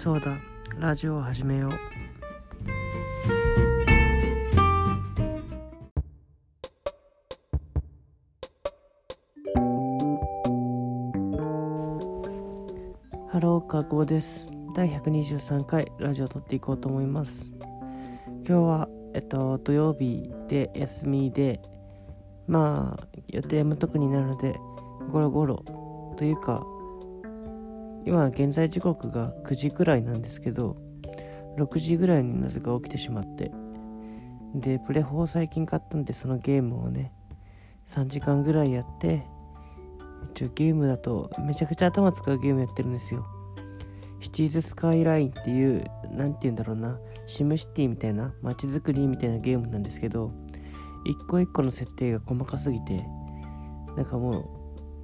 そうだ。ラジオを始めよう。ハローかこです。第123回ラジオを撮っていこうと思います。今日はえっと土曜日で休みでまあ予定も特になるのでゴロゴロというか今現在時刻が9時くらいなんですけど6時ぐらいになぜか起きてしまってでプレ4最近買ったんでそのゲームをね3時間ぐらいやって一応ゲームだとめちゃくちゃ頭使うゲームやってるんですよ。シティーズスカイラインっていう何て言うんだろうなシムシティみたいな街づくりみたいなゲームなんですけど一個一個の設定が細かすぎてなんかもう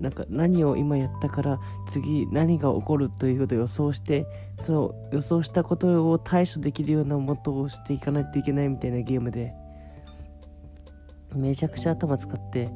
なんか何を今やったから次何が起こるということを予想してその予想したことを対処できるようなことをしていかないといけないみたいなゲームで。めちゃくちゃ頭使って。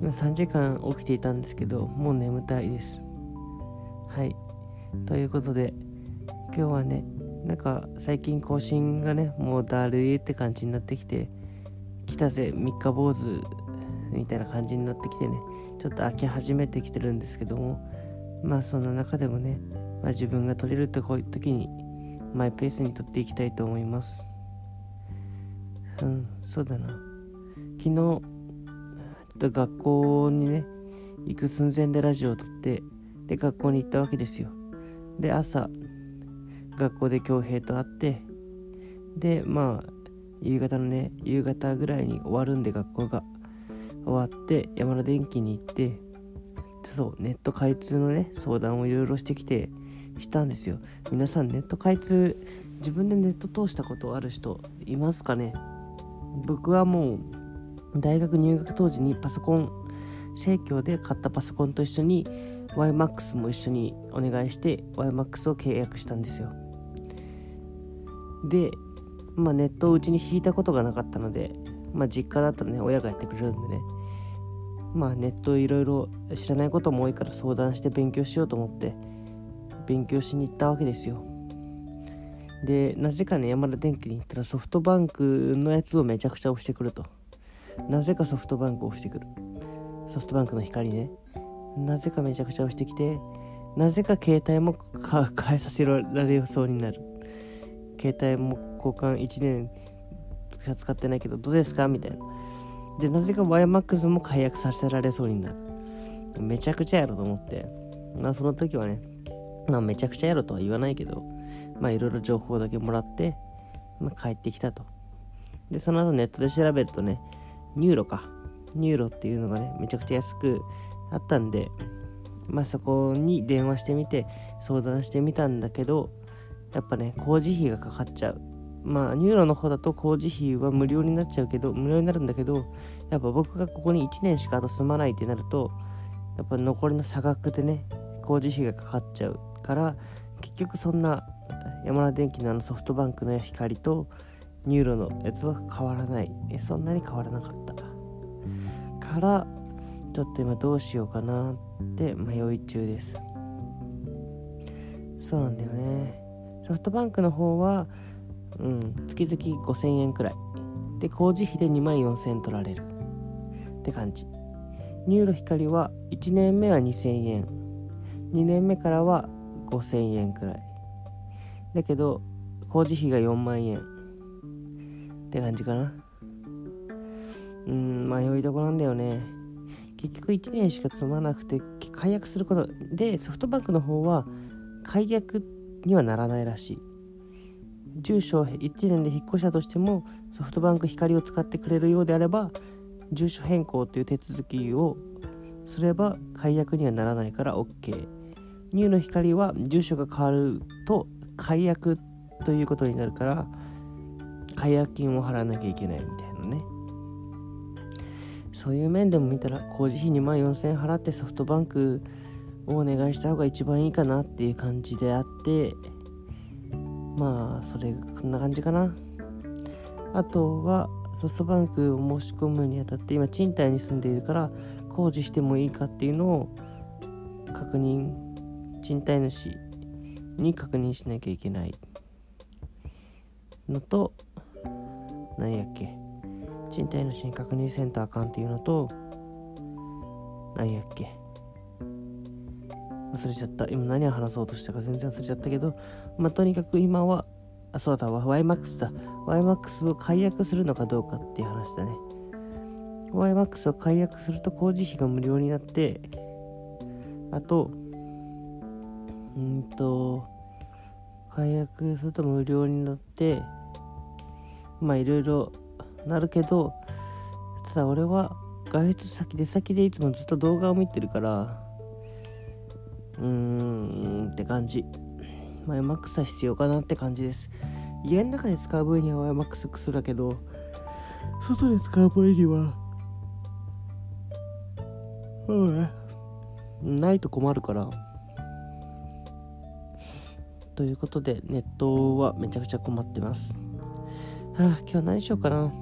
今3時間起きていたんですけどもう眠たいです。はい。ということで今日はねなんか最近更新がねもうだるいって感じになってきて来たぜ三日坊主。みたいな感じになってきてねちょっと飽き始めてきてるんですけどもまあそんな中でもね、まあ、自分が取れるとこういう時にマイペースに取っていきたいと思います。うんそうだな。昨日学校にね行く寸前でラジオを撮ってで学校に行ったわけですよ。で朝学校で恭平と会ってでまあ夕方のね夕方ぐらいに終わるんで学校が。終わって山田電機に行ってそうネット開通のね相談をいろいろしてきてしたんですよ。皆さんネット開通自分でネット通したことある人いますかね？僕はもう大学入学当時にパソコン生協で買ったパソコンと一緒に YMAX も一緒にお願いして YMAX を契約したんですよ。でまあネットをうちに引いたことがなかったのでまあ実家だったらね親がやってくれるんでね。まあネットいろいろ知らないことも多いから相談して勉強しようと思って勉強しに行ったわけですよ。でなぜかね山田電機に行ったらソフトバンクのやつをめちゃくちゃ押してくると。なぜかソフトバンクを押してくる。ソフトバンクの光ね。なぜかめちゃくちゃ押してきてなぜか携帯も変えさせられそうになる。携帯も交換1年使ってないけどどうですか？みたいな。でなぜか YMAX も解約させられそうになる。めちゃくちゃやろと思って。まあその時はねまあめちゃくちゃやろとは言わないけどまあいろいろ情報だけもらって、まあ、帰ってきたと。でその後ネットで調べるとね NURO か。 NURO っていうのがねめちゃくちゃ安くあったんでまあそこに電話してみて相談してみたんだけどやっぱね工事費がかかっちゃう。まあ NURO の方だと工事費は無料になっちゃうけど無料になるんだけどやっぱ僕がここに1年しかあと住まないってなるとやっぱ残りの差額でね工事費がかかっちゃうから結局そんなヤマダ電機のあのソフトバンクの光と NURO のやつは変わらない。えそんなに変わらなかった。からちょっと今どうしようかなって迷い中です。そうなんだよね。ソフトバンクの方はうん。月々5000円くらい。で工事費で2万4000円取られる。って感じ。 NURO 光は1年目は2000円。2年目からは5000円くらい。だけど工事費が4万円。って感じかな。うん迷いどこなんだよね。結局1年しか積まなくて解約すること。でソフトバンクの方は解約にはならないらしい。住所を1年で引っ越したとしてもソフトバンク光を使ってくれるようであれば住所変更という手続きをすれば解約にはならないから OK ニューの光は住所が変わると解約ということになるから解約金を払わなきゃいけないみたいなね。そういう面でも見たら工事費2万4000円払ってソフトバンクをお願いした方が一番いいかなっていう感じであってまあそれこんな感じかな。あとはソフトバンクを申し込むにあたって今賃貸に住んでいるから工事してもいいかっていうのを確認賃貸主に確認しなきゃいけない。のと何やっけ。賃貸主に確認せんとあかんっていうのと何やっけ。忘れちゃった。今何を話そうとしたか全然忘れちゃったけどまあとにかく今はあそうだわ。YMAX だ。YMAX を解約するのかどうかっていう話だね。YMAX を解約すると工事費が無料になってあとうんと解約すると無料になってまあいろいろなるけどただ俺は外出先で先でいつもずっと動画を見てるからうーんって感じ。まあ、MAX は必要かなって感じです。家の中で使う分には MAX クソだけど、外で使う分には、うん、ないと困るから。ということで、ネットはめちゃくちゃ困ってます。はあ、今日何しようかな。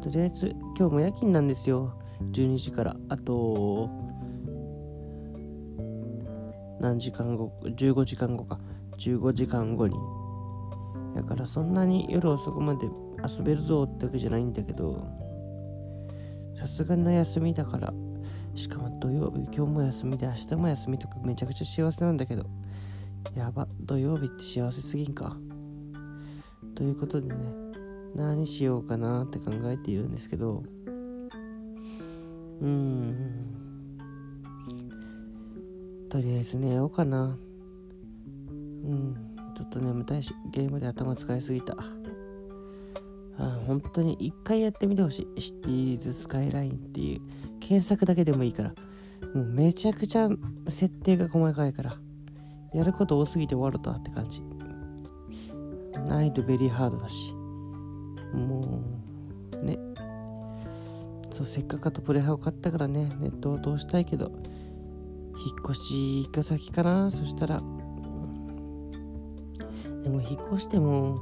とりあえず、今日も夜勤なんですよ。12時から。あと、何時間後15時間後か。15時間後に。だからそんなに夜遅くまで遊べるぞってわけじゃないんだけどさすがの休みだから。しかも土曜日今日も休みで明日も休みとかめちゃくちゃ幸せなんだけど。やば土曜日って幸せすぎんか。ということでね何しようかなって考えているんですけど。うーん。とりあえず寝ようかな。うん。ちょっと眠たいしゲームで頭使いすぎた。あ本当に一回やってみてほしい。シティーズスカイラインっていう。検索だけでもいいから。もうめちゃくちゃ設定が細かいから。やること多すぎて終わるとって感じ。難易度ベリーハードだし。もうね。そうせっかくあとプレハを買ったからねネットを通したいけど。引っ越しが先かな。そしたら。でも引っ越しても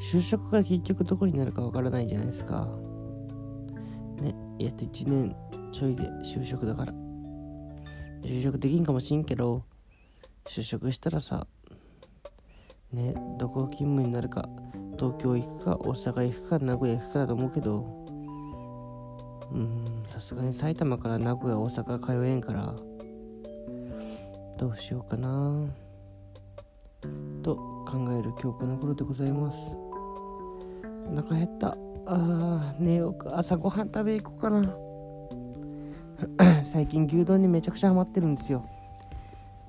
就職が結局どこになるかわからないじゃないですか。ねやっと1年ちょいで就職だから。就職できんかもしんけど就職したらさねどこ勤務になるか東京行くか大阪行くか名古屋行くかだと思うけどうんさすがに埼玉から名古屋大阪通えんからどうしようかな。と考える今日この頃でございます。お腹減った。あー寝ようか。朝ごはん食べ行こうかな。最近牛丼にめちゃくちゃハマってるんですよ。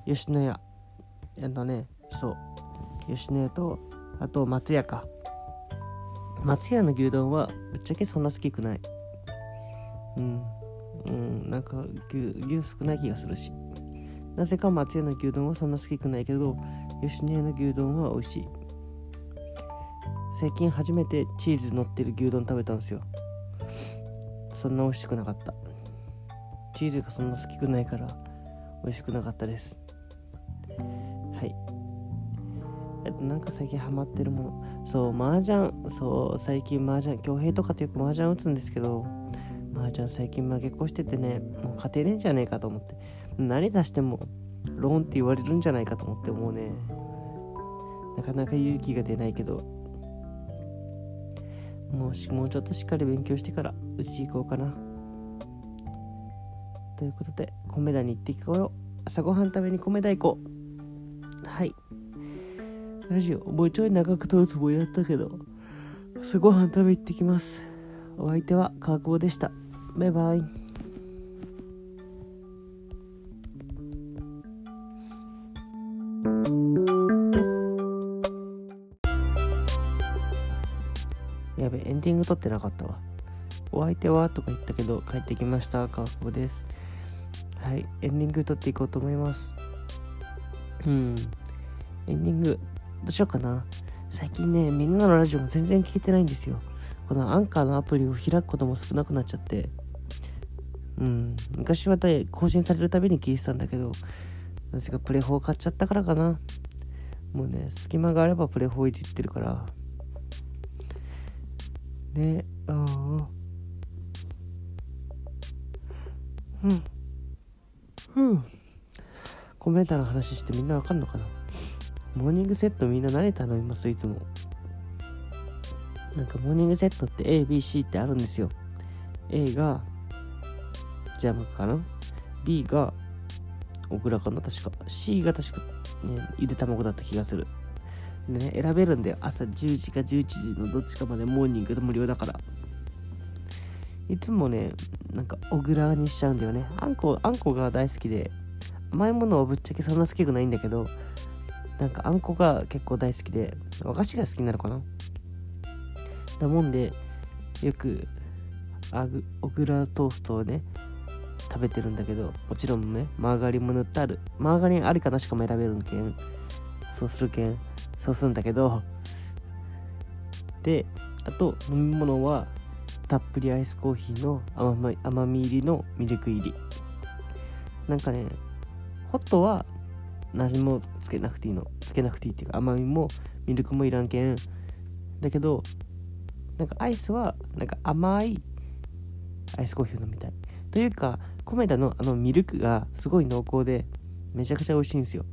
吉野家。えっとねそう。吉野家とあと松屋か。松屋の牛丼はぶっちゃけそんな好きくない。うん。うんなんか牛牛少ない気がするし。なぜか松屋の牛丼はそんな好きくないけど、吉野家の牛丼は美味しい。最近初めてチーズ乗ってる牛丼食べたんですよ。そんな美味しくなかった。チーズがそんな好きくないから美味しくなかったです。はい。えっと、なんか最近ハマってるもの。そう、麻雀。そう、最近麻雀、恭平とかとよく麻雀打つんですけど、麻雀最近負け越しててね、もう勝てねえんじゃねえかと思って。何出してもローンって言われるんじゃないかと思って思うね。なかなか勇気が出ないけど。もうしもうちょっとしっかり勉強してからうち行こうかな。ということで米田に行っていこう。よ朝ごはん食べに米田行こう。はい。ラジオもうちょい長く通すもやったけど朝ごはん食べ行ってきます。お相手は川久保でした。バイバイ。ディング撮ってなかったわ。お相手は？とか言ったけど、帰ってきました。川久保です。はい、エンディング撮っていこうと思います。うん。エンディング、どうしようかな。最近ね、みんなのラジオも全然聞いてないんですよ。このアンカーのアプリを開くことも少なくなっちゃって。うん。昔は更新されるたびに聞いてたんだけど、なぜかプレフォー買っちゃったからかな。もうね、隙間があればプレフォーいじってるから。ね。ああうん。うん。コメントの話してみんなわかんのかな？モーニングセットみんな何頼みますいつも。なんかモーニングセットって ABC ってあるんですよ。A がジャムかな？B がオクラかな？確か。C が確かねゆで卵だった気がする。でね選べるんだよ。朝10時か11時のどっちかまでモーニングで無料だから。いつもねなんか小倉にしちゃうんだよね。あんこあんこが大好きで。甘いものはぶっちゃけそんな好きくないんだけどなんかあんこが結構大好きで。和菓子が好きになるかな。だもんでよくあぐ小倉トーストをね食べてるんだけどもちろんねマーガリンも塗ってある。マーガリンありかなしかも選べるんけん。そうするけん。そうするんだけどであと飲み物はたっぷりアイスコーヒーの甘み甘み入りのミルク入り。なんかねホットは何もつけなくていいの。つけなくていいっていうか甘みもミルクもいらんけん。だけどなんかアイスはなんか甘いアイスコーヒーを飲みたい。というかコメダのあのミルクがすごい濃厚でめちゃくちゃ美味しいんですよ。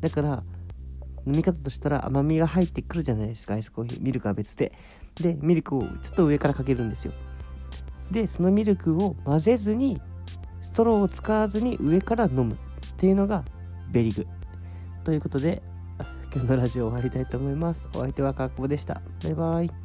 だから飲み方としたら甘みが入ってくるじゃないですか。アイスコーヒー。ミルクは別で。でミルクをちょっと上からかけるんですよ。でそのミルクを混ぜずにストローを使わずに上から飲む。っていうのがベリグ。ということで今日のラジオ終わりたいと思います。お相手はかっこでした。バイバイ。